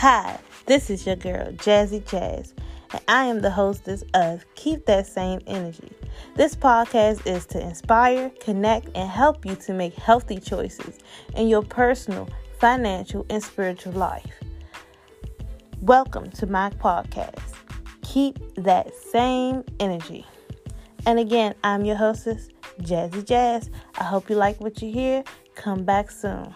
Hi, this is your girl, Jazzy Jazz, and I am the hostess of Keep That Same Energy. This podcast is to inspire, connect, and help you to make healthy choices in your personal, financial, and spiritual life. Welcome to my podcast. Keep that same energy. And again, I'm your hostess, Jazzy Jazz. I hope you like what you hear. Come back soon.